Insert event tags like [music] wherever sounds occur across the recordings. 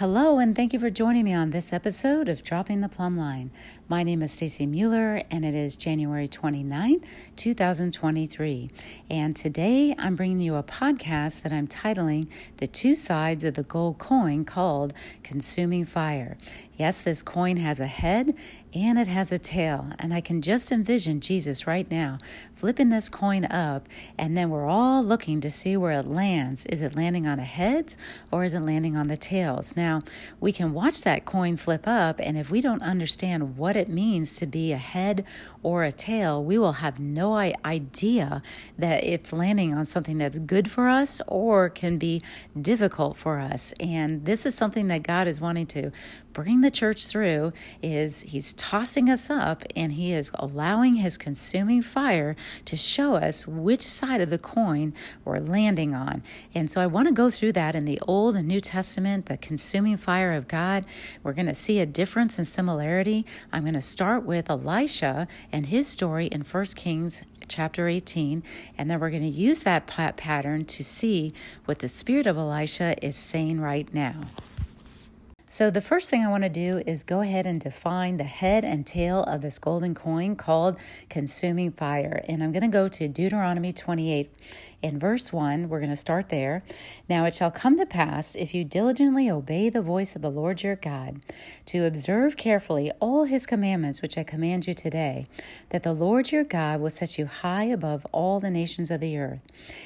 Hello, and thank you for joining me on this episode of Dropping the Plumb Line. My name is Stacy Mueller, and it is January 29, 2023. And today I'm bringing you a podcast that I'm titling The Two Sides of the Gold Coin called Consuming Fire. Yes, this coin has a head and it has a tail. And I can just envision Jesus right now flipping this coin up, and then we're all looking to see where it lands. Is it landing on the heads or is it landing on the tails? Now, we can watch that coin flip up, and if we don't understand what it means to be a head or a tail, we will have no idea that it's landing on something that's good for us or can be difficult for us. And this is something that God is wanting to bring the church through is he's tossing us up and he is allowing his consuming fire to show us which side of the coin we're landing on. And so I want to go through that in the Old and New Testament, the consuming fire of God. We're going to see a difference and similarity. I'm going to start with Elisha and his story in 1 Kings chapter 18, and then we're going to use that pattern to see what the spirit of Elisha is saying right now. So, the first thing I want to do is go ahead and define the head and tail of this golden coin called consuming fire. And I'm going to go to Deuteronomy 28 in verse 1, we're going to start there. Now it shall come to pass, if you diligently obey the voice of the Lord your God, to observe carefully all his commandments which I command you today, that the Lord your God will set you high above all the nations of the earth.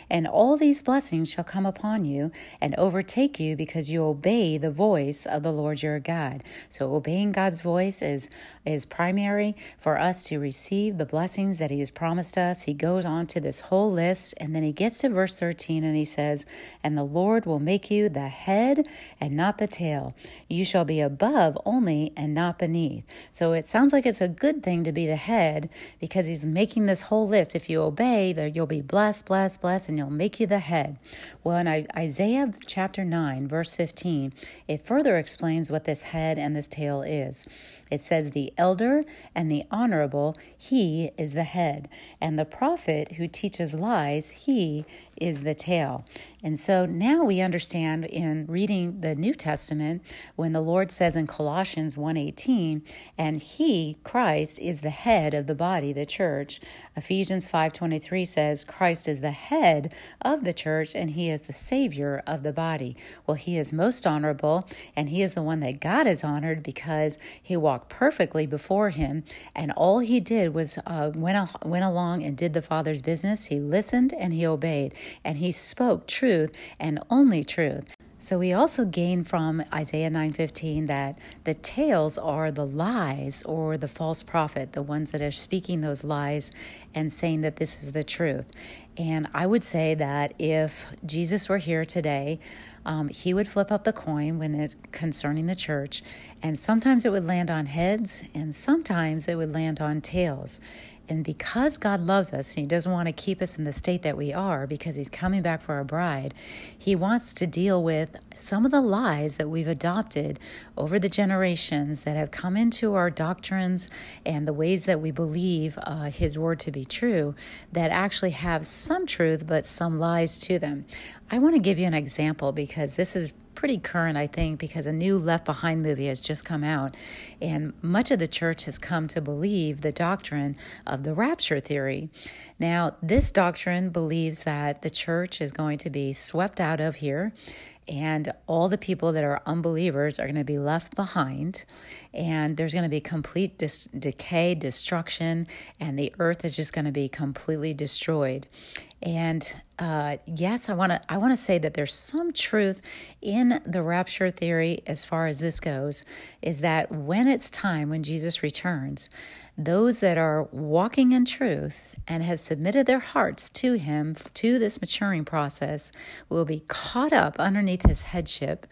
And all these blessings shall come upon you and overtake you because you obey the voice of the Lord your God. So obeying God's voice is, is primary for us to receive the blessings that he has promised us. He goes on to this whole list and then he gets to verse 13 and he says, And the Lord will make you the head and not the tail. You shall be above only and not beneath. So it sounds like it's a good thing to be the head because he's making this whole list. If you obey, there you'll be blessed, blessed, blessed, and you'll make you the head. Well, in Isaiah chapter 9, verse 15, it further explains what this head and this tail is. It says, The elder and the honorable, he is the head, and the prophet who teaches lies, he is the tail. And so now we understand in reading the New Testament when the Lord says in Colossians 1:18, and he Christ is the head of the body, the church. Ephesians 5:23 says Christ is the head of the church and he is the savior of the body. Well, he is most honorable and he is the one that God has honored because he walked perfectly before him and all he did was uh, went, went along and did the Father's business. He listened and he obeyed and he spoke truth and only truth. So we also gain from Isaiah 9:15 that the tails are the lies or the false prophet, the ones that are speaking those lies and saying that this is the truth. And I would say that if Jesus were here today, um, he would flip up the coin when it's concerning the church, and sometimes it would land on heads, and sometimes it would land on tails. And because God loves us and He doesn't want to keep us in the state that we are because He's coming back for our bride, He wants to deal with some of the lies that we've adopted over the generations that have come into our doctrines and the ways that we believe uh, His word to be true that actually have some truth but some lies to them. I want to give you an example because this is pretty current, I think, because a new Left Behind movie has just come out. And much of the church has come to believe the doctrine of the rapture theory. Now, this doctrine believes that the church is going to be swept out of here and all the people that are unbelievers are going to be left behind and there's going to be complete dis- decay destruction and the earth is just going to be completely destroyed and uh, yes, I want to I want to say that there's some truth in the rapture theory as far as this goes. Is that when it's time when Jesus returns, those that are walking in truth and have submitted their hearts to Him to this maturing process will be caught up underneath His headship,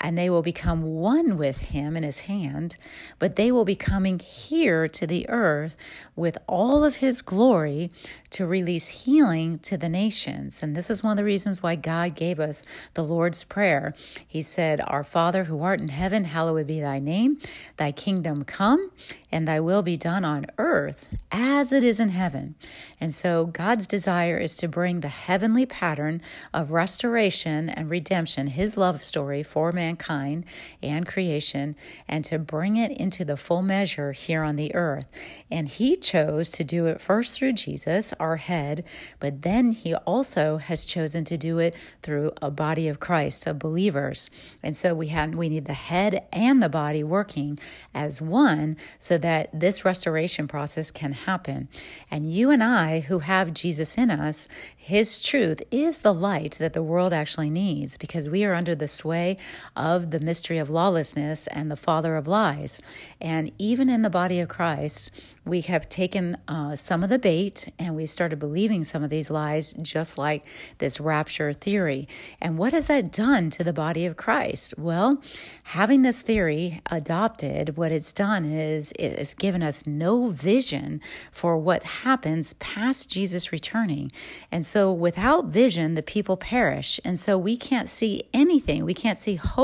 and they will become one with Him in His hand. But they will be coming here to the earth with all of His glory to release healing to the nations. And this is one of the reasons why God gave us the Lord's Prayer. He said, Our Father who art in heaven, hallowed be thy name. Thy kingdom come, and thy will be done on earth as it is in heaven. And so God's desire is to bring the heavenly pattern of restoration and redemption, his love story for mankind and creation, and to bring it into the full measure here on the earth. And he chose to do it first through Jesus, our head, but then he also has chosen to do it through a body of Christ, of believers. And so we have we need the head and the body working as one so that this restoration process can happen. And you and I, who have Jesus in us, his truth is the light that the world actually needs because we are under the sway of the mystery of lawlessness and the father of lies. And even in the body of Christ, we have taken uh, some of the bait and we started believing some of these lies, just like this rapture theory. And what has that done to the body of Christ? Well, having this theory adopted, what it's done is it's given us no vision for what happens past Jesus returning. And so without vision, the people perish. And so we can't see anything. We can't see hope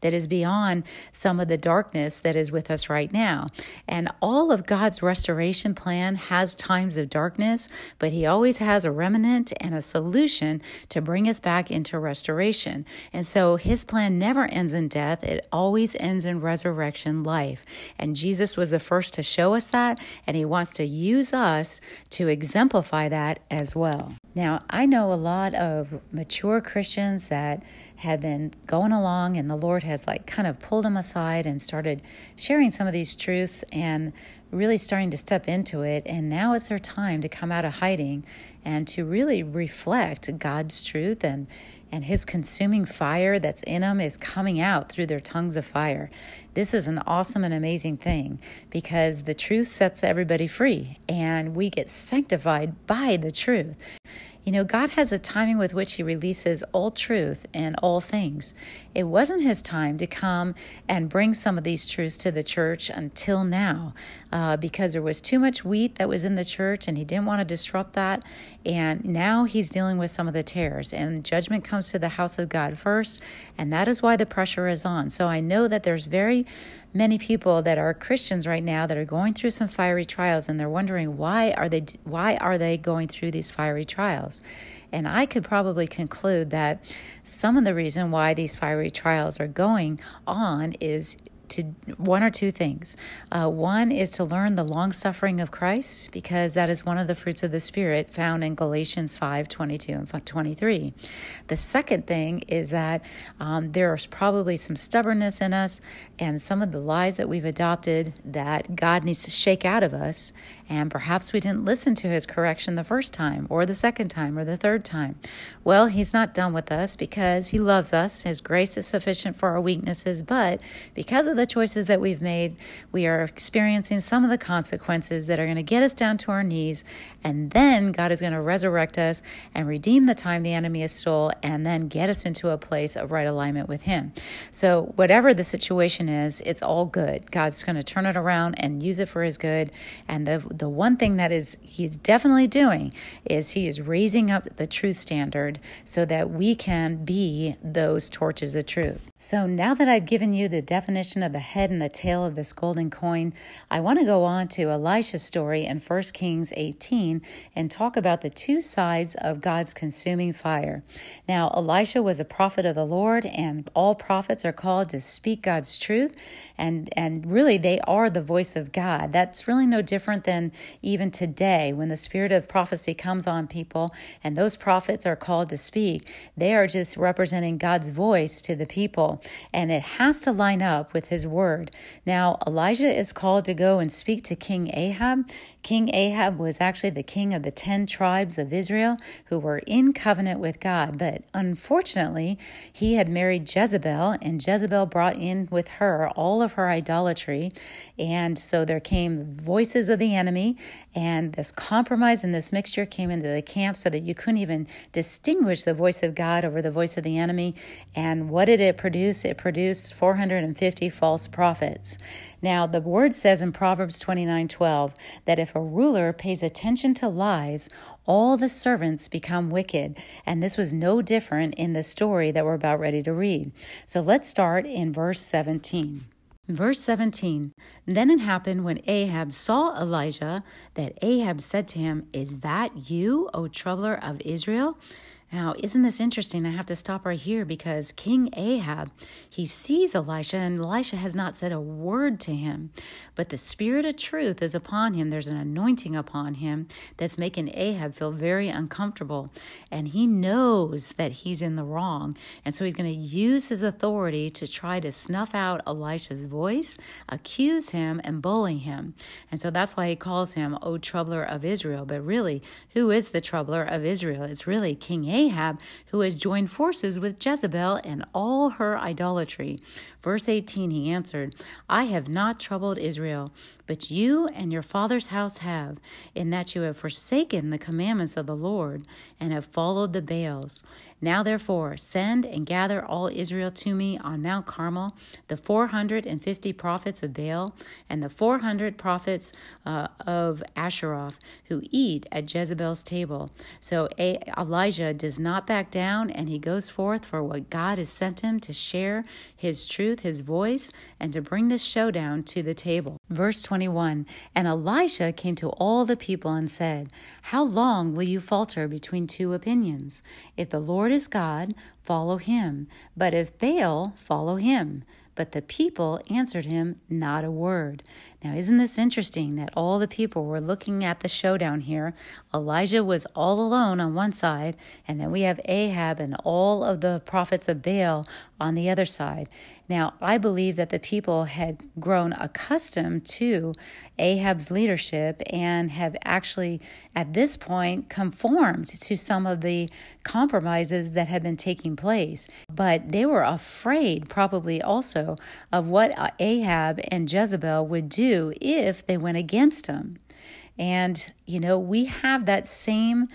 that is beyond some of the darkness that is with us right now. And all of God's restoration plan has times of darkness, but He always has a remnant and a solution to bring us back into restoration. And so His plan never ends in death, it always ends in resurrection life. And Jesus was the first to show us that, and He wants to use us to exemplify that as well. Now, I know a lot of mature Christians that have been going along, and the Lord has like kind of pulled them aside and started sharing some of these truths. And really starting to step into it. And now is their time to come out of hiding and to really reflect God's truth and, and His consuming fire that's in them is coming out through their tongues of fire. This is an awesome and amazing thing because the truth sets everybody free and we get sanctified by the truth. You know, God has a timing with which He releases all truth and all things. It wasn't His time to come and bring some of these truths to the church until now uh, because there was too much wheat that was in the church and He didn't want to disrupt that. And now He's dealing with some of the tares, and judgment comes to the house of God first. And that is why the pressure is on. So I know that there's very many people that are Christians right now that are going through some fiery trials and they're wondering why are they why are they going through these fiery trials? And I could probably conclude that some of the reason why these fiery trials are going on is to one or two things. Uh, one is to learn the long suffering of Christ, because that is one of the fruits of the Spirit found in Galatians 5 22 and 23. The second thing is that um, there's probably some stubbornness in us and some of the lies that we've adopted that God needs to shake out of us. And perhaps we didn't listen to his correction the first time, or the second time, or the third time. Well, he's not done with us because he loves us. His grace is sufficient for our weaknesses, but because of the choices that we've made, we are experiencing some of the consequences that are going to get us down to our knees. And then God is going to resurrect us and redeem the time the enemy has stole, and then get us into a place of right alignment with him. So, whatever the situation is, it's all good. God's going to turn it around and use it for his good. And the the one thing that is he's definitely doing is he is raising up the truth standard so that we can be those torches of truth. So now that I've given you the definition of the head and the tail of this golden coin, I want to go on to Elisha's story in 1 Kings 18 and talk about the two sides of God's consuming fire. Now, Elisha was a prophet of the Lord, and all prophets are called to speak God's truth, and, and really they are the voice of God. That's really no different than even today when the spirit of prophecy comes on people and those prophets are called to speak. They are just representing God's voice to the people, and it has to line up with his word. Now, Elijah is called to go and speak to King Ahab. King Ahab was actually the king of the 10 tribes of Israel who were in covenant with God, but unfortunately, he had married Jezebel, and Jezebel brought in with her all of her idolatry. And so there came voices of the enemy. And this compromise and this mixture came into the camp so that you couldn't even distinguish the voice of God over the voice of the enemy. And what did it produce? It produced 450 false prophets. Now, the word says in Proverbs 29 12 that if a ruler pays attention to lies, all the servants become wicked. And this was no different in the story that we're about ready to read. So let's start in verse 17. Verse 17 Then it happened when Ahab saw Elijah that Ahab said to him, Is that you, O troubler of Israel? Now, isn't this interesting? I have to stop right here because King Ahab, he sees Elisha, and Elisha has not said a word to him. But the spirit of truth is upon him. There's an anointing upon him that's making Ahab feel very uncomfortable. And he knows that he's in the wrong. And so he's going to use his authority to try to snuff out Elisha's voice, accuse him, and bully him. And so that's why he calls him, O troubler of Israel. But really, who is the troubler of Israel? It's really King Ahab Ahab, who has joined forces with Jezebel and all her idolatry. Verse 18 He answered, I have not troubled Israel, but you and your father's house have, in that you have forsaken the commandments of the Lord and have followed the Baals. Now, therefore, send and gather all Israel to me on Mount Carmel, the 450 prophets of Baal and the 400 prophets uh, of Asheroth who eat at Jezebel's table. So Elijah does not back down and he goes forth for what God has sent him to share his truth, his voice, and to bring this showdown to the table. Verse 21 And Elisha came to all the people and said, How long will you falter between two opinions? If the Lord is God, follow him. But if Baal, follow him. But the people answered him not a word. Now, isn't this interesting that all the people were looking at the showdown here? Elijah was all alone on one side, and then we have Ahab and all of the prophets of Baal on the other side. Now, I believe that the people had grown accustomed to Ahab's leadership and have actually, at this point, conformed to some of the compromises that had been taking place. But they were afraid, probably also, of what Ahab and Jezebel would do if they went against him. And, you know, we have that same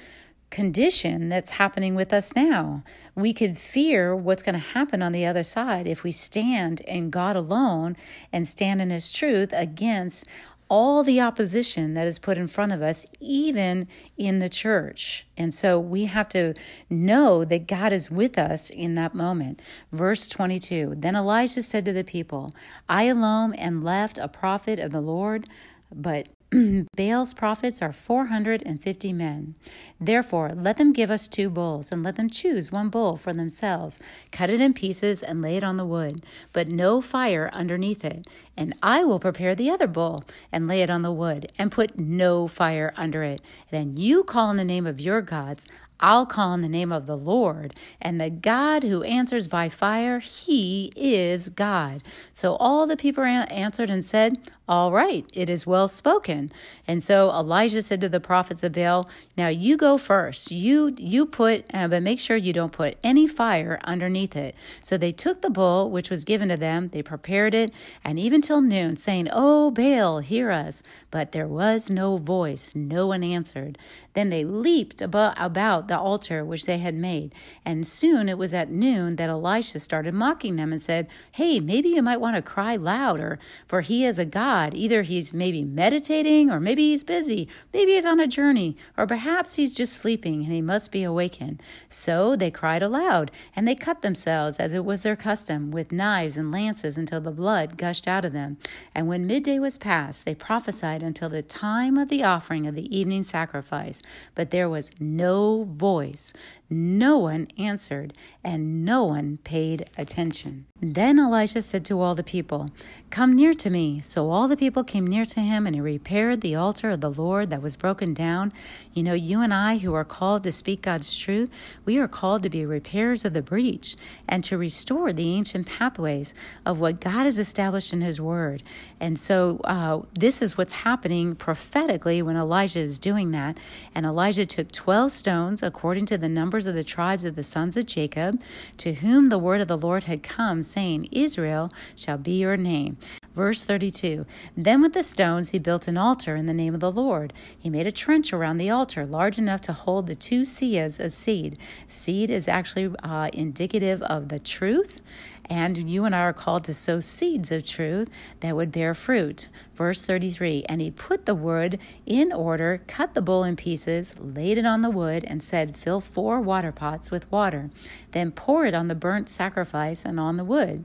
condition that's happening with us now. We could fear what's going to happen on the other side if we stand in God alone and stand in His truth against all the opposition that is put in front of us, even in the church. And so we have to know that God is with us in that moment. Verse 22 Then Elijah said to the people, I alone am left a prophet of the Lord, but [clears throat] Baal's prophets are 450 men. Therefore, let them give us two bulls, and let them choose one bull for themselves, cut it in pieces, and lay it on the wood, but no fire underneath it. And I will prepare the other bull, and lay it on the wood, and put no fire under it. Then you call in the name of your gods. I'll call in the name of the Lord, and the God who answers by fire, he is God. So all the people answered and said, All right, it is well spoken. And so Elijah said to the prophets of Baal, Now you go first. You you put, uh, but make sure you don't put any fire underneath it. So they took the bull which was given to them, they prepared it, and even till noon, saying, Oh Baal, hear us. But there was no voice, no one answered. Then they leaped about, about the altar which they had made. And soon it was at noon that Elisha started mocking them and said, Hey, maybe you might want to cry louder, for he is a God. Either he's maybe meditating, or maybe he's busy, maybe he's on a journey, or perhaps he's just sleeping and he must be awakened. So they cried aloud, and they cut themselves, as it was their custom, with knives and lances until the blood gushed out of them. And when midday was past, they prophesied until the time of the offering of the evening sacrifice. But there was no voice. No one answered, and no one paid attention. Then Elisha said to all the people, Come near to me. So all the people came near to him, and he repaired the altar of the Lord that was broken down. You know, you and I, who are called to speak God's truth, we are called to be repairers of the breach and to restore the ancient pathways of what God has established in his word. And so uh, this is what's happening prophetically when Elijah is doing that. And Elijah took 12 stones, according to the numbers of the tribes of the sons of Jacob, to whom the word of the Lord had come saying, Israel shall be your name. Verse 32 Then with the stones he built an altar in the name of the Lord. He made a trench around the altar large enough to hold the two seahs of seed. Seed is actually uh, indicative of the truth and you and I are called to sow seeds of truth that would bear fruit. Verse 33 And he put the wood in order, cut the bull in pieces, laid it on the wood, and said, Fill four water pots with water, then pour it on the burnt sacrifice and on the wood.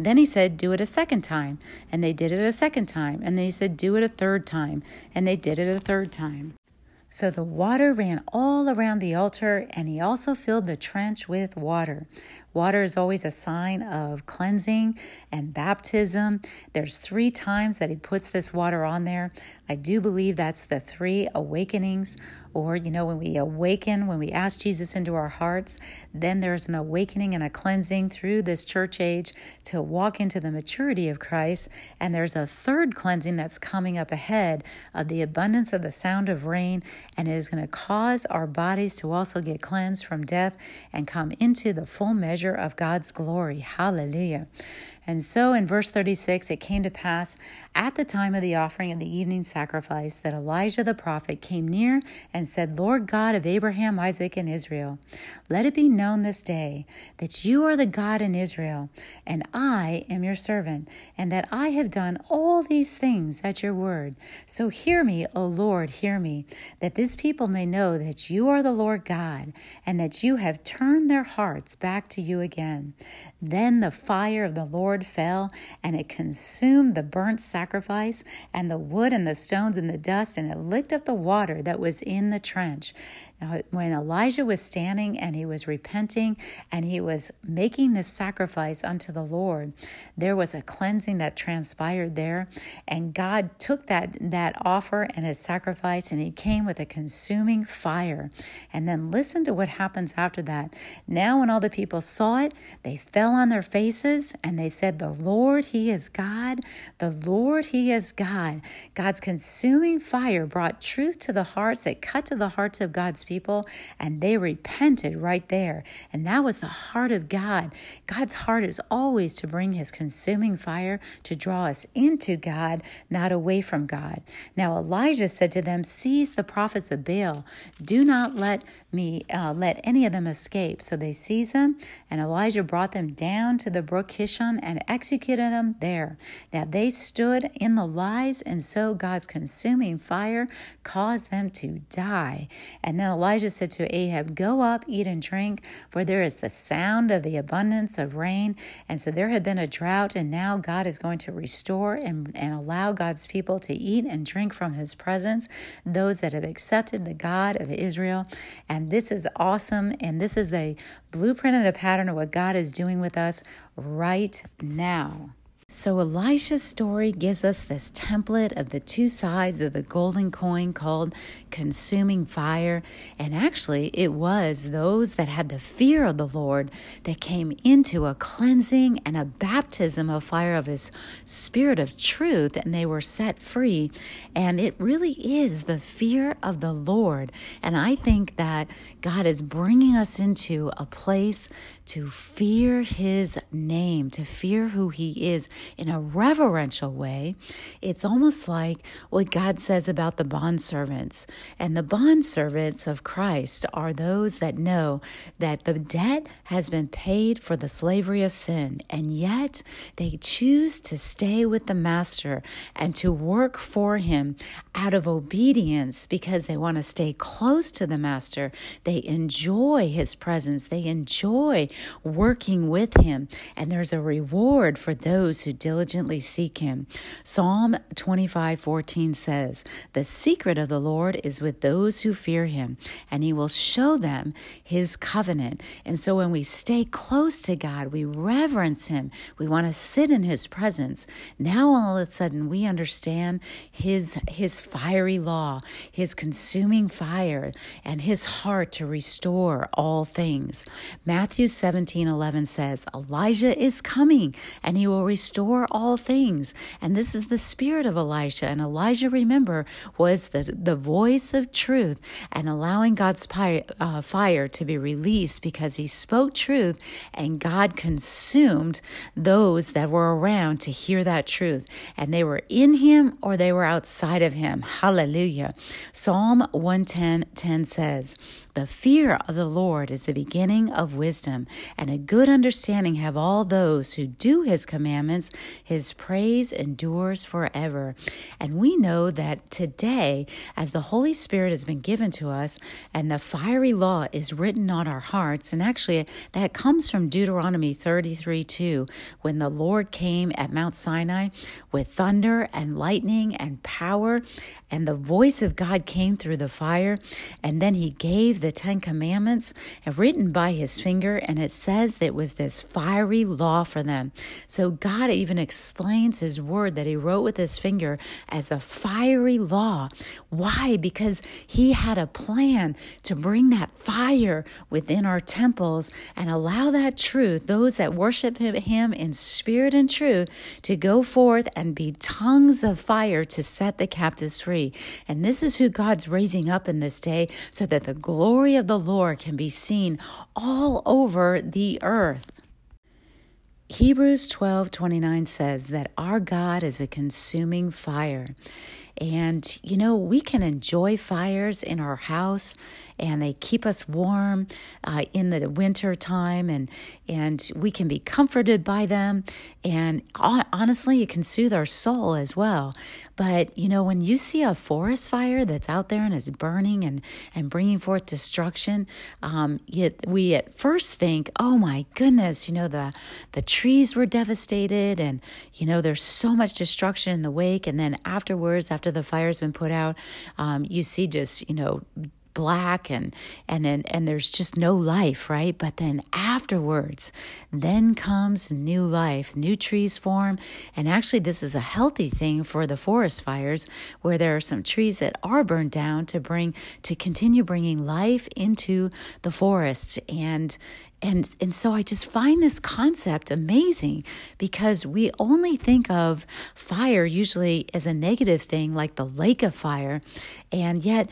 Then he said, Do it a second time. And they did it a second time. And then he said, Do it a third time. And they did it a third time. So the water ran all around the altar, and he also filled the trench with water. Water is always a sign of cleansing and baptism. There's three times that he puts this water on there. I do believe that's the three awakenings, or, you know, when we awaken, when we ask Jesus into our hearts, then there's an awakening and a cleansing through this church age to walk into the maturity of Christ. And there's a third cleansing that's coming up ahead of the abundance of the sound of rain, and it is going to cause our bodies to also get cleansed from death and come into the full measure of God's glory. Hallelujah. And so in verse 36, it came to pass at the time of the offering of the evening sacrifice that Elijah the prophet came near and said, Lord God of Abraham, Isaac, and Israel, let it be known this day that you are the God in Israel, and I am your servant, and that I have done all these things at your word. So hear me, O Lord, hear me, that this people may know that you are the Lord God, and that you have turned their hearts back to you again. Then the fire of the Lord Fell, and it consumed the burnt sacrifice, and the wood, and the stones, and the dust, and it licked up the water that was in the trench. Now, when Elijah was standing and he was repenting and he was making this sacrifice unto the Lord, there was a cleansing that transpired there. And God took that, that offer and his sacrifice and he came with a consuming fire. And then listen to what happens after that. Now, when all the people saw it, they fell on their faces and they said, The Lord, He is God. The Lord, He is God. God's consuming fire brought truth to the hearts, it cut to the hearts of God's people, and they repented right there. And that was the heart of God. God's heart is always to bring his consuming fire to draw us into God, not away from God. Now Elijah said to them, Seize the prophets of Baal. Do not let me uh, let any of them escape. So they seized them, and Elijah brought them down to the brook Kishon and executed them there. Now they stood in the lies, and so God's consuming fire caused them to die. And then Elijah said to Ahab, Go up, eat and drink, for there is the sound of the abundance of rain. And so there had been a drought, and now God is going to restore and, and allow God's people to eat and drink from his presence, those that have accepted the God of Israel. And this is awesome. And this is the blueprint and a pattern of what God is doing with us right now. So, Elisha's story gives us this template of the two sides of the golden coin called consuming fire. And actually, it was those that had the fear of the Lord that came into a cleansing and a baptism of fire of His Spirit of truth, and they were set free. And it really is the fear of the Lord. And I think that God is bringing us into a place to fear His name, to fear who He is in a reverential way. It's almost like what God says about the bond servants. And the bond servants of Christ are those that know that the debt has been paid for the slavery of sin, and yet they choose to stay with the master and to work for him out of obedience because they want to stay close to the master. They enjoy his presence, they enjoy working with him, and there's a reward for those who diligently seek him. Psalm 25:14 says, "The secret of the Lord is with those who fear him, and he will show them his covenant." And so when we stay close to God, we reverence him. We want to sit in his presence. Now all of a sudden we understand his his fiery law, his consuming fire, and his heart to restore all things. Matthew 17:11 says, "Elijah is coming, and he will restore restore all things. And this is the spirit of Elijah. And Elijah, remember, was the, the voice of truth and allowing God's uh, fire to be released because he spoke truth and God consumed those that were around to hear that truth. And they were in him or they were outside of him. Hallelujah. Psalm 110 10 says, the fear of the Lord is the beginning of wisdom, and a good understanding have all those who do his commandments. His praise endures forever. And we know that today, as the Holy Spirit has been given to us, and the fiery law is written on our hearts, and actually that comes from Deuteronomy 33 2, when the Lord came at Mount Sinai with thunder and lightning and power, and the voice of God came through the fire, and then he the Ten Commandments written by his finger, and it says that it was this fiery law for them. So God even explains his word that he wrote with his finger as a fiery law. Why? Because he had a plan to bring that fire within our temples and allow that truth, those that worship him in spirit and truth, to go forth and be tongues of fire to set the captives free. And this is who God's raising up in this day so that the glory glory of the Lord can be seen all over the earth. Hebrews 12:29 says that our God is a consuming fire. And, you know, we can enjoy fires in our house and they keep us warm uh, in the winter time and, and we can be comforted by them. And honestly, it can soothe our soul as well. But, you know, when you see a forest fire that's out there and it's burning and, and bringing forth destruction, um, we at first think, oh my goodness, you know, the, the trees were devastated and, you know, there's so much destruction in the wake. And then afterwards, after the fire's been put out, um, you see just, you know, black and and and, and there's just no life right? But then afterwards then comes new life new trees form. And actually this is a healthy thing for the forest fires where there are some trees that are burned down to bring to continue bringing life into the forest. And and and so I just find this concept amazing because we only think of fire usually as a negative thing like the lake of fire. And yet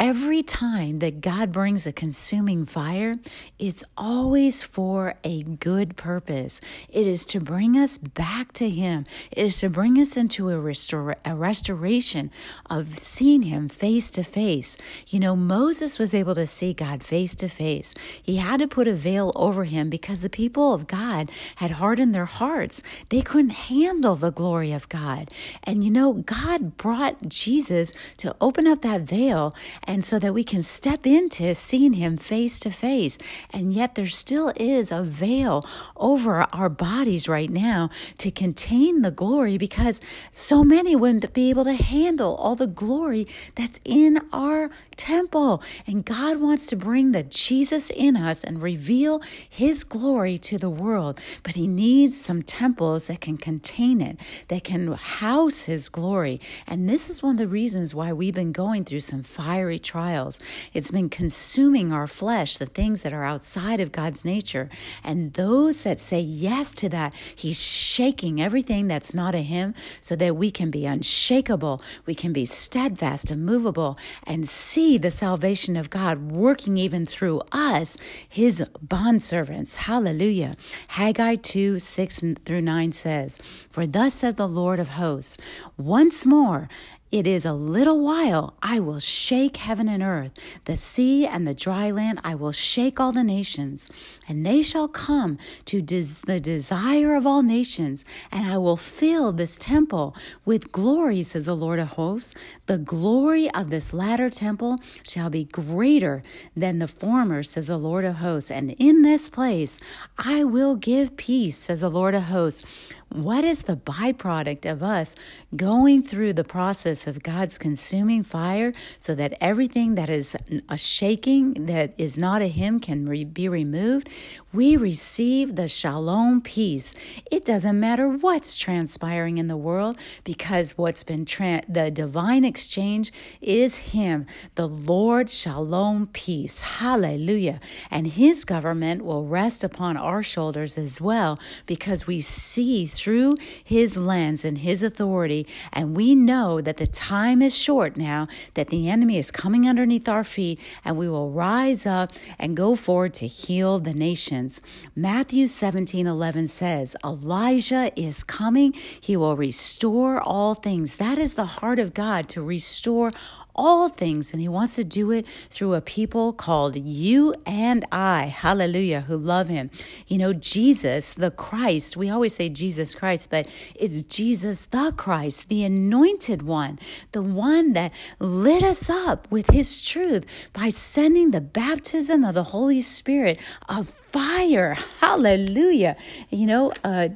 Every time that God brings a consuming fire, it's always for a good purpose. It is to bring us back to Him. It is to bring us into a, restore, a restoration of seeing Him face to face. You know, Moses was able to see God face to face. He had to put a veil over him because the people of God had hardened their hearts. They couldn't handle the glory of God. And you know, God brought Jesus to open up that veil and so that we can step into seeing Him face to face. And yet, there still is a veil over our bodies right now to contain the glory because so many wouldn't be able to handle all the glory that's in our temple. And God wants to bring the Jesus in us and reveal His glory to the world. But He needs some temples that can contain it, that can house His glory. And this is one of the reasons why we've been going through some fiery trials. It's been consuming our flesh, the things that are outside of God's nature. And those that say yes to that, He's shaking everything that's not a Him so that we can be unshakable, we can be steadfast, immovable, and see the salvation of God working even through us, His bondservants. Hallelujah. Haggai 2 6 through 9 says, For thus says the Lord of hosts, once more, it is a little while I will shake heaven and earth, the sea and the dry land. I will shake all the nations, and they shall come to des- the desire of all nations, and I will fill this temple with glory, says the Lord of hosts. The glory of this latter temple shall be greater than the former, says the Lord of hosts. And in this place I will give peace, says the Lord of hosts. What is the byproduct of us going through the process of God's consuming fire so that everything that is a shaking, that is not a Him, can re- be removed? We receive the shalom peace. It doesn't matter what's transpiring in the world because what's been tra- the divine exchange is Him, the Lord shalom peace. Hallelujah. And His government will rest upon our shoulders as well because we see through his lens and his authority. And we know that the time is short now, that the enemy is coming underneath our feet, and we will rise up and go forward to heal the nations. Matthew 17 11 says, Elijah is coming. He will restore all things. That is the heart of God to restore all things, and He wants to do it through a people called you and I, hallelujah, who love Him. You know, Jesus, the Christ, we always say Jesus Christ, but it's Jesus the Christ, the anointed one, the one that lit us up with His truth by sending the baptism of the Holy Spirit of fire. Hallelujah. You know, uh,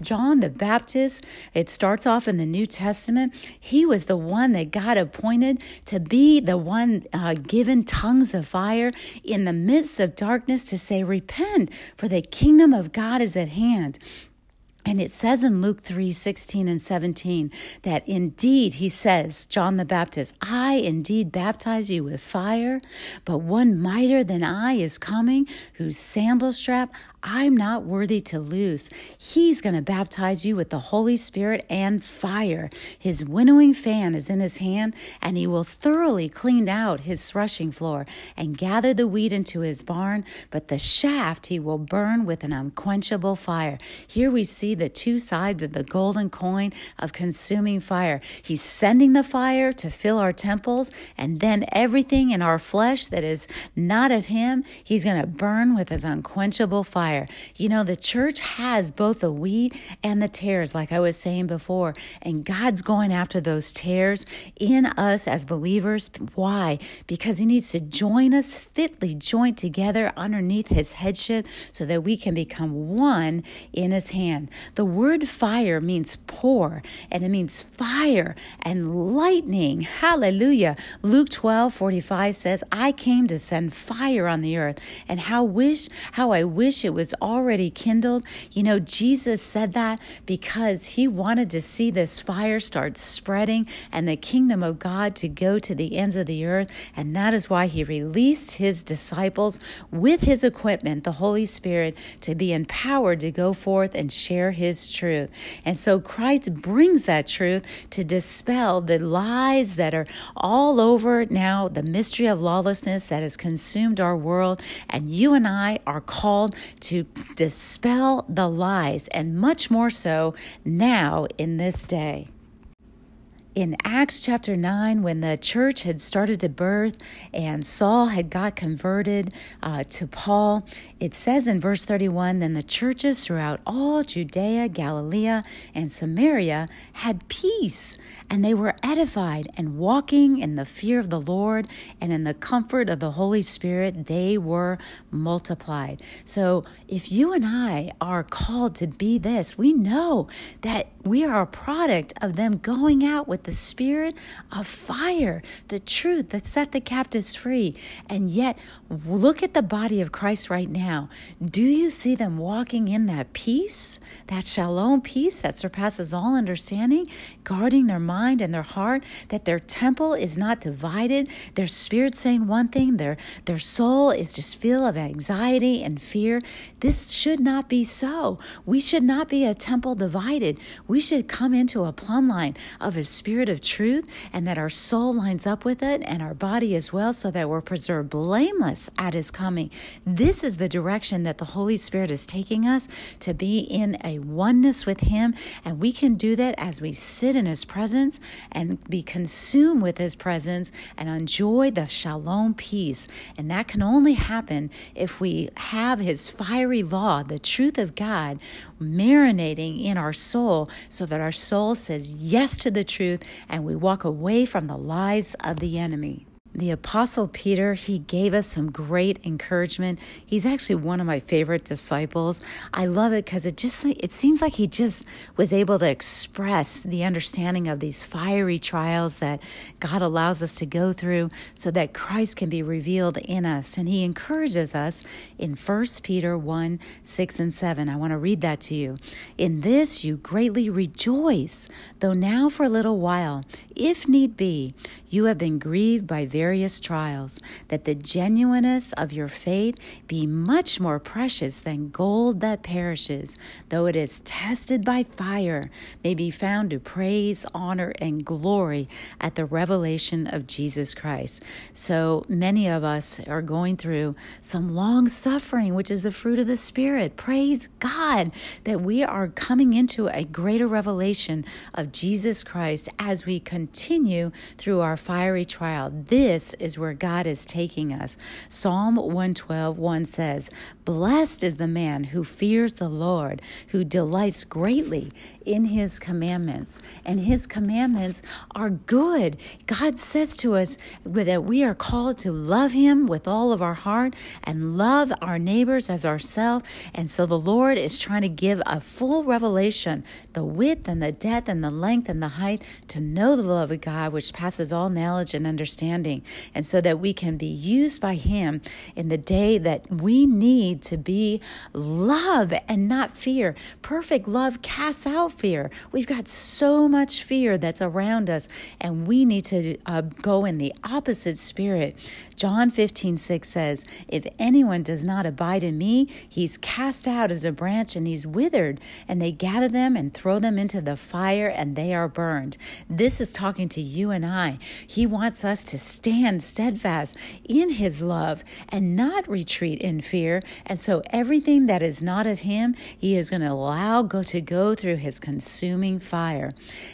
John the Baptist, it starts off in the New Testament. He was the one that God appointed to be the one uh, given tongues of fire in the midst of darkness to say, Repent, for the kingdom of God is at hand. And it says in Luke 3 16 and 17 that indeed, he says, John the Baptist, I indeed baptize you with fire, but one mightier than I is coming, whose sandal strap I'm not worthy to lose. He's going to baptize you with the Holy Spirit and fire. His winnowing fan is in his hand, and he will thoroughly clean out his threshing floor and gather the wheat into his barn, but the shaft he will burn with an unquenchable fire. Here we see the two sides of the golden coin of consuming fire. He's sending the fire to fill our temples, and then everything in our flesh that is not of him, he's going to burn with his unquenchable fire fire. You know, the church has both the wheat and the tares, like I was saying before, and God's going after those tares in us as believers. Why? Because He needs to join us fitly joined together underneath His headship so that we can become one in His hand. The word fire means pour, and it means fire and lightning. Hallelujah. Luke 12 45 says, I came to send fire on the earth, and how wish how I wish it was was already kindled. You know, Jesus said that because he wanted to see this fire start spreading and the kingdom of God to go to the ends of the earth. And that is why he released his disciples with his equipment, the Holy Spirit, to be empowered to go forth and share his truth. And so Christ brings that truth to dispel the lies that are all over now, the mystery of lawlessness that has consumed our world. And you and I are called to to dispel the lies, and much more so now in this day in Acts chapter 9, when the church had started to birth and Saul had got converted uh, to Paul, it says in verse 31 Then the churches throughout all Judea, Galilee, and Samaria had peace, and they were edified, and walking in the fear of the Lord and in the comfort of the Holy Spirit, they were multiplied. So if you and I are called to be this, we know that we are a product of them going out with the spirit of fire, the truth that set the captives free. And yet, look at the body of Christ right now. Do you see them walking in that peace, that shalom peace that surpasses all understanding, guarding their mind and their heart, that their temple is not divided, their spirit saying one thing, their, their soul is just full of anxiety and fear? This should not be so. We should not be a temple divided we should come into a plumb line of His Spirit of truth and that our soul lines up with it and our body as well, so that we're preserved blameless at His coming. This is the direction that the Holy Spirit is taking us to be in a oneness with Him. And we can do that as we sit in His presence and be consumed with His presence and enjoy the shalom peace. And that can only happen if we have His fiery law, the truth of God, marinating in our soul so that our soul says yes to the truth and we walk away from the lies of the enemy. The Apostle Peter, he gave us some great encouragement. He's actually one of my favorite disciples. I love it because it just it seems like he just was able to express the understanding of these fiery trials that God allows us to go through so that Christ can be revealed in us. And he encourages us in 1 Peter 1 6 and 7. I want to read that to you. In this you greatly rejoice, though now for a little while, if need be, you have been grieved by various various trials, that the genuineness of your faith be much more precious than gold that perishes, though it is tested by fire, may be found to praise, honor, and glory at the revelation of Jesus Christ. So many of us are going through some long suffering, which is the fruit of the Spirit. Praise God that we are coming into a greater revelation of Jesus Christ as we continue through our fiery trial. This is where God is taking us. Psalm 112 1 says, Blessed is the man who fears the Lord, who delights greatly in his commandments. And his commandments are good. God says to us that we are called to love him with all of our heart and love our neighbors as ourselves. And so the Lord is trying to give a full revelation, the width and the depth and the length and the height, to know the love of God, which passes all knowledge and understanding. And so that we can be used by him in the day that we need to be love and not fear. Perfect love casts out fear. We've got so much fear that's around us, and we need to uh, go in the opposite spirit. John 15, 6 says, If anyone does not abide in me, he's cast out as a branch and he's withered, and they gather them and throw them into the fire, and they are burned. This is talking to you and I. He wants us to stand steadfast in his love and not retreat in fear. And so everything that is not of him, he is going to allow go to go through his consuming fire.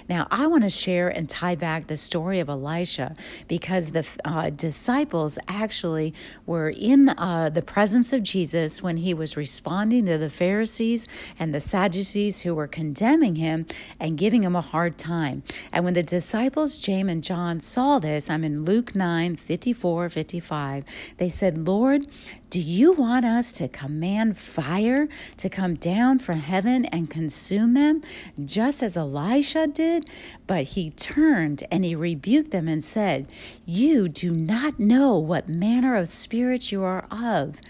Now, I want to share and tie back the story of Elijah because the uh, disciples actually were in uh, the presence of Jesus when he was responding to the Pharisees and the Sadducees who were condemning him and giving him a hard time. And when the disciples, James and John, saw this, I'm in Luke 9 54 55, they said, Lord, do you want us to command fire to come down from heaven and consume them, just as Elijah did? But he turned and he rebuked them and said, You do not know what manner of spirit you are of.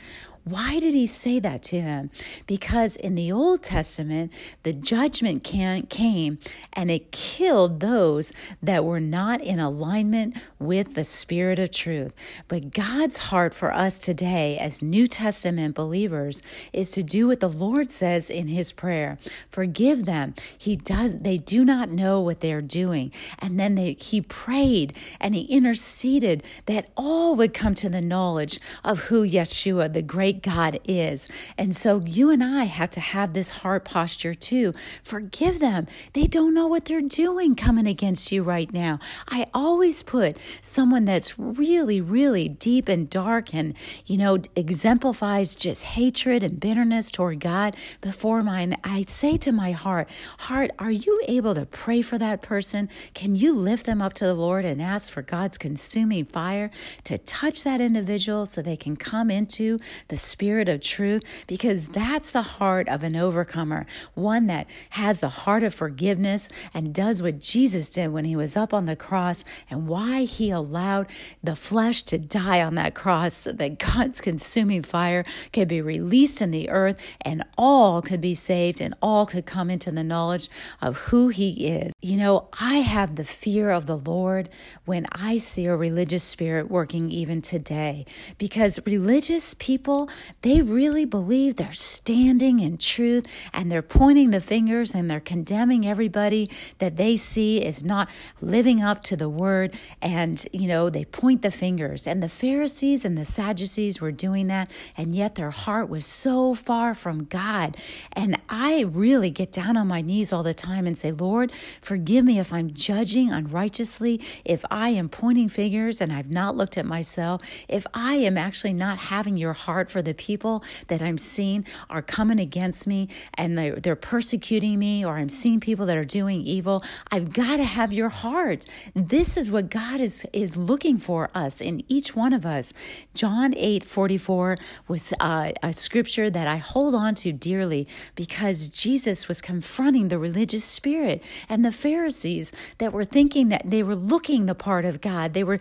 Why did he say that to them? Because in the Old Testament, the judgment came and it killed those that were not in alignment with the Spirit of truth. But God's heart for us today, as New Testament believers, is to do what the Lord says in His prayer: forgive them. He does; they do not know what they are doing. And then they, He prayed and He interceded that all would come to the knowledge of who Yeshua, the great God is. And so you and I have to have this heart posture too. Forgive them. They don't know what they're doing coming against you right now. I always put someone that's really, really deep and dark and, you know, exemplifies just hatred and bitterness toward God before mine. I say to my heart, Heart, are you able to pray for that person? Can you lift them up to the Lord and ask for God's consuming fire to touch that individual so they can come into the spirit of truth because that's the heart of an overcomer, one that has the heart of forgiveness and does what Jesus did when he was up on the cross and why he allowed the flesh to die on that cross so that God's consuming fire could be released in the earth and all could be saved and all could come into the knowledge of who he is. You know, I have the fear of the Lord when I see a religious spirit working even today because religious people they really believe they're standing in truth and they're pointing the fingers and they're condemning everybody that they see is not living up to the word. And, you know, they point the fingers. And the Pharisees and the Sadducees were doing that. And yet their heart was so far from God. And I really get down on my knees all the time and say, Lord, forgive me if I'm judging unrighteously, if I am pointing fingers and I've not looked at myself, if I am actually not having your heart for the people that I'm seeing are coming against me and they're, they're persecuting me, or I'm seeing people that are doing evil, I've got to have your heart. This is what God is, is looking for us in each one of us. John 8 44 was uh, a scripture that I hold on to dearly because Jesus was confronting the religious spirit and the Pharisees that were thinking that they were looking the part of God. They were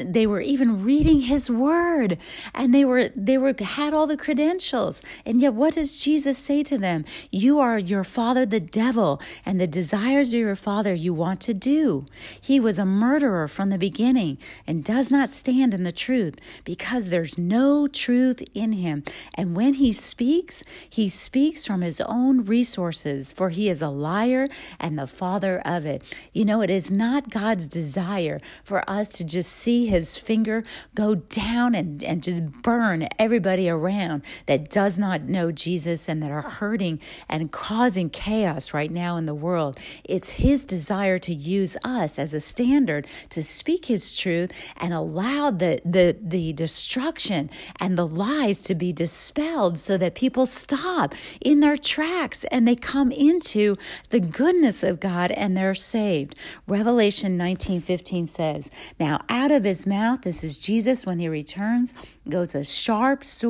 they were even reading his word and they were they were had all the credentials. And yet, what does Jesus say to them? You are your father, the devil, and the desires of your father you want to do. He was a murderer from the beginning and does not stand in the truth because there's no truth in him. And when he speaks, he speaks from his own resources, for he is a liar and the father of it. You know, it is not God's desire for us to just see his finger go down and, and just burn everybody around that does not know Jesus and that are hurting and causing chaos right now in the world. It's his desire to use us as a standard to speak his truth and allow the, the, the destruction and the lies to be dispelled so that people stop in their tracks and they come into the goodness of God and they're saved. Revelation 19:15 says, "Now out of his mouth, this is Jesus when he returns, goes a sharp sword,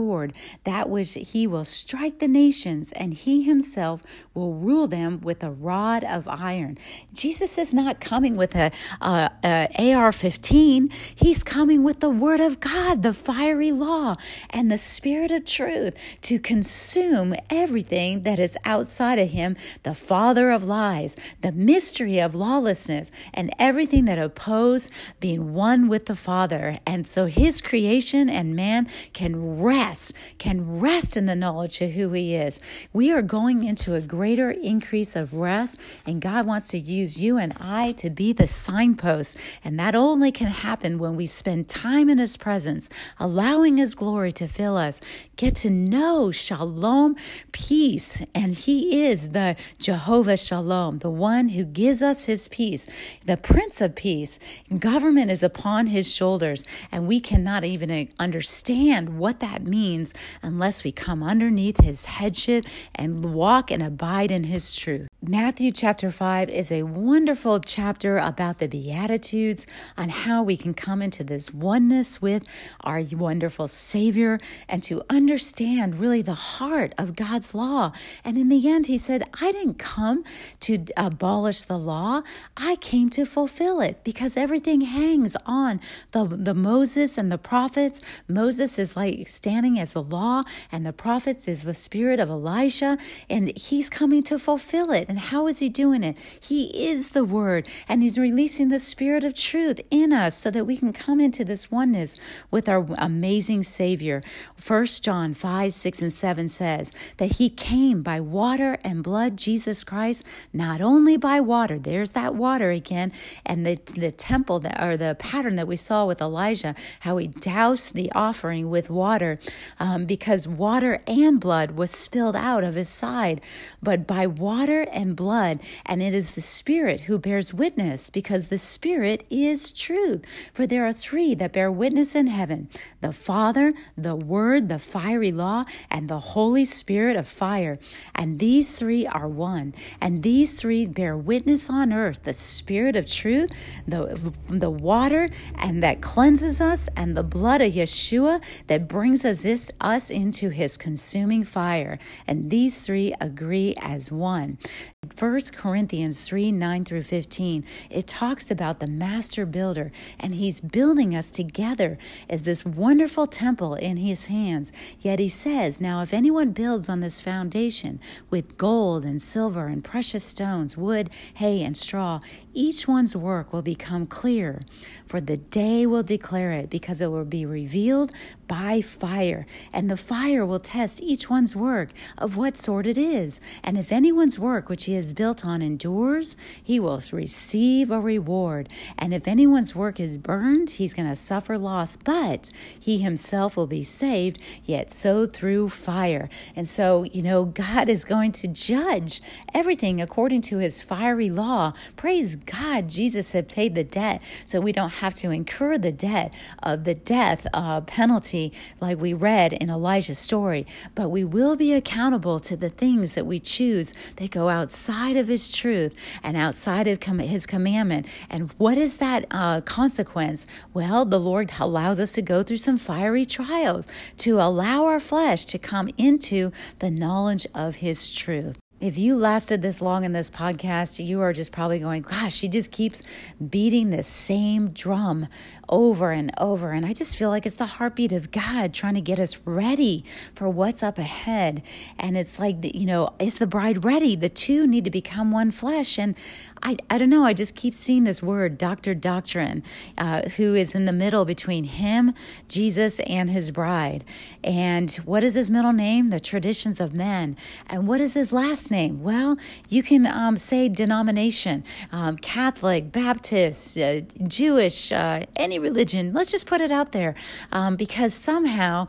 that which he will strike the nations, and he himself will rule them with a rod of iron." Jesus is not coming with a, a, a AR-15. He's coming with the word of God, the fiery law, and the spirit of truth to consume everything that is outside of him, the father of lies, the mystery of lawlessness, and everything that oppose being one with the Father. And so his creation and man can rest, can rest in the knowledge of who he is. We are going into a greater increase of rest, and God wants to use you and I to be the signpost. And that only can happen when we spend time in his presence, allowing his glory to fill us, get to know shalom, peace. And he is the Jehovah Shalom, the one who gives us his peace, the Prince of Peace. Government is upon his shoulders, and we cannot even understand what that means unless we come underneath his headship and walk and abide in his truth. Matthew chapter 5 is a wonderful chapter about the Beatitudes, on how we can come into this oneness with our wonderful Savior and to understand really the heart of God's law. And in the end, he said, I didn't come to abolish the law, I came to fulfill it because everything hangs on the, the Moses and the prophets. Moses is like standing as the law, and the prophets is the spirit of Elijah, and he's coming to fulfill it. And how is he doing it? He is the word, and he's releasing the spirit of truth in us so that we can come into this oneness with our amazing Savior. First John 5, 6, and 7 says that he came by water and blood, Jesus Christ, not only by water, there's that water again, and the, the temple that or the pattern that we saw with Elijah, how he doused the offering with water um, because water and blood was spilled out of his side, but by water and blood, and it is the Spirit who bears witness because the Spirit is truth. For there are three that bear witness in heaven the Father, the Word, the fiery law, and the Holy Spirit of fire. And these three are one. And these three bear witness on earth the Spirit of truth, the, the water, and that cleanses us, and the blood of Yeshua that brings us, this, us into his consuming fire. And these three agree as one. 1 Corinthians 3 9 through 15, it talks about the master builder, and he's building us together as this wonderful temple in his hands. Yet he says, Now, if anyone builds on this foundation with gold and silver and precious stones, wood, hay, and straw, each one's work will become clear, for the day will declare it, because it will be revealed by fire, and the fire will test each one's work of what sort it is. And if anyone's work which he has built on endures, he will receive a reward. And if anyone's work is burned, he's going to suffer loss, but he himself will be saved, yet so through fire. And so, you know, God is going to judge everything according to his fiery law. Praise God, Jesus had paid the debt, so we don't have to incur the debt of the death uh, penalty like we read in Elijah's story, but we will be accountable to the things that we choose that go outside of His truth and outside of His commandment. And what is that uh, consequence? Well, the Lord allows us to go through some fiery trials to allow our flesh to come into the knowledge of His truth. If you lasted this long in this podcast, you are just probably going, gosh, she just keeps beating this same drum over and over. And I just feel like it's the heartbeat of God trying to get us ready for what's up ahead. And it's like, you know, is the bride ready? The two need to become one flesh. And I, I don't know, I just keep seeing this word, Dr. Doctrine, uh, who is in the middle between him, Jesus, and his bride. And what is his middle name? The traditions of men. And what is his last name? Well, you can um, say denomination, um, Catholic, Baptist, uh, Jewish, uh, any religion. Let's just put it out there um, because somehow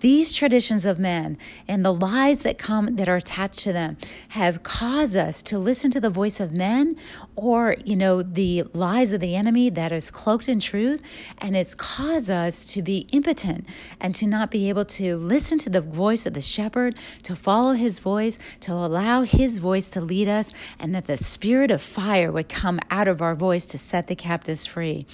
these traditions of men and the lies that come that are attached to them have caused us to listen to the voice of men or, you know, the lies of the enemy that is cloaked in truth. And it's caused us to be impotent and to not be able to listen to the voice of the shepherd, to follow his voice, to allow his voice to lead us, and that the spirit of fire would come out of our voice to set the captives free.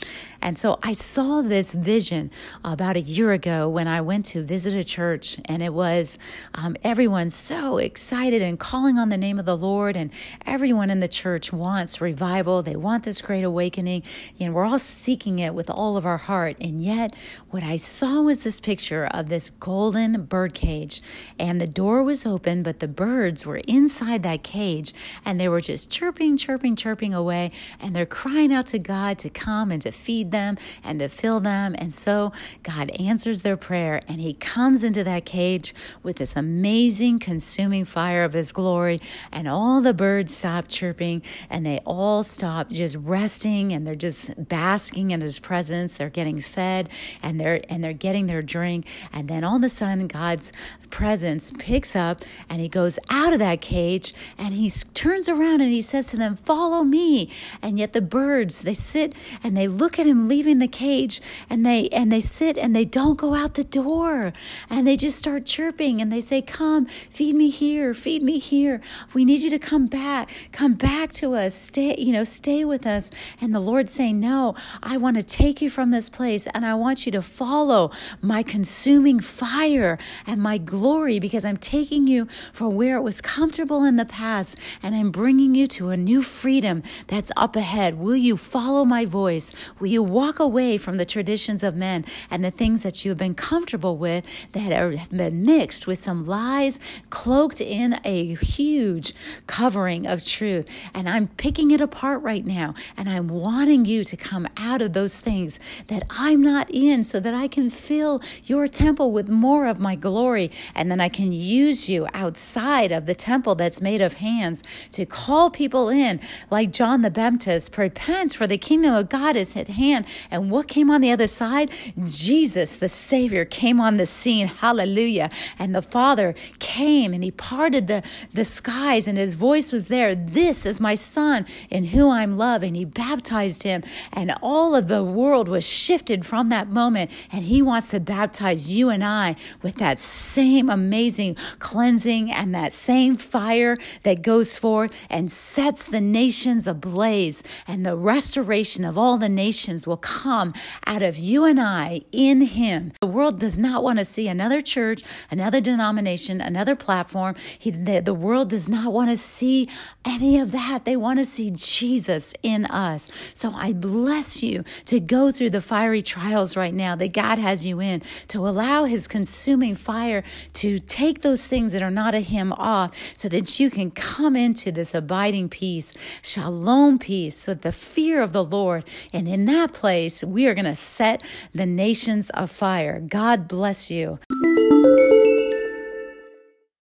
And so I saw this vision about a year ago when I went to visit a church, and it was um, everyone so excited and calling on the name of the Lord, and everyone in the church wants revival. They want this great awakening. And we're all seeking it with all of our heart. And yet, what I saw was this picture of this golden bird cage. And the door was open, but the birds were inside that cage. And they were just chirping, chirping, chirping away. And they're crying out to God to come and to feed them and to fill them. And so God answers their prayer. And He comes into that cage with this amazing consuming fire of His glory. And all the birds stop chirping and they all stop just resting and they're just basking in his presence they're getting fed and they're and they're getting their drink and then all of a sudden god's presence picks up and he goes out of that cage and he turns around and he says to them follow me. And yet the birds they sit and they look at him leaving the cage and they and they sit and they don't go out the door. And they just start chirping and they say come feed me here feed me here. We need you to come back. Come back to us. Stay you know stay with us. And the lord saying no i want to take you from this place and i want you to follow my consuming fire and my glory because i'm taking you from where it was comfortable in the past and i'm bringing you to a new freedom that's up ahead will you follow my voice will you walk away from the traditions of men and the things that you have been comfortable with that are, have been mixed with some lies cloaked in a huge covering of truth and i'm picking it apart right now. And I'm wanting you to come out of those things that I'm not in so that I can fill your temple with more of my glory. And then I can use you outside of the temple that's made of hands to call people in, like John the Baptist, repent for the kingdom of God is at hand. And what came on the other side? Jesus, the Savior, came on the scene. Hallelujah. And the Father came and he parted the, the skies and his voice was there. This is my son in who I'm loving. He baptized him, and all of the world was shifted from that moment. And He wants to baptize you and I with that same amazing cleansing and that same fire that goes forth and sets the nations ablaze. And the restoration of all the nations will come out of you and I in Him. The world does not want to see another church, another denomination, another platform. He, the, the world does not want to see any of that. They want to see Jesus in us. So I bless you to go through the fiery trials right now that God has you in, to allow His consuming fire to take those things that are not of Him off so that you can come into this abiding peace, shalom peace, with the fear of the Lord. And in that place, we are going to set the nations afire. God bless you.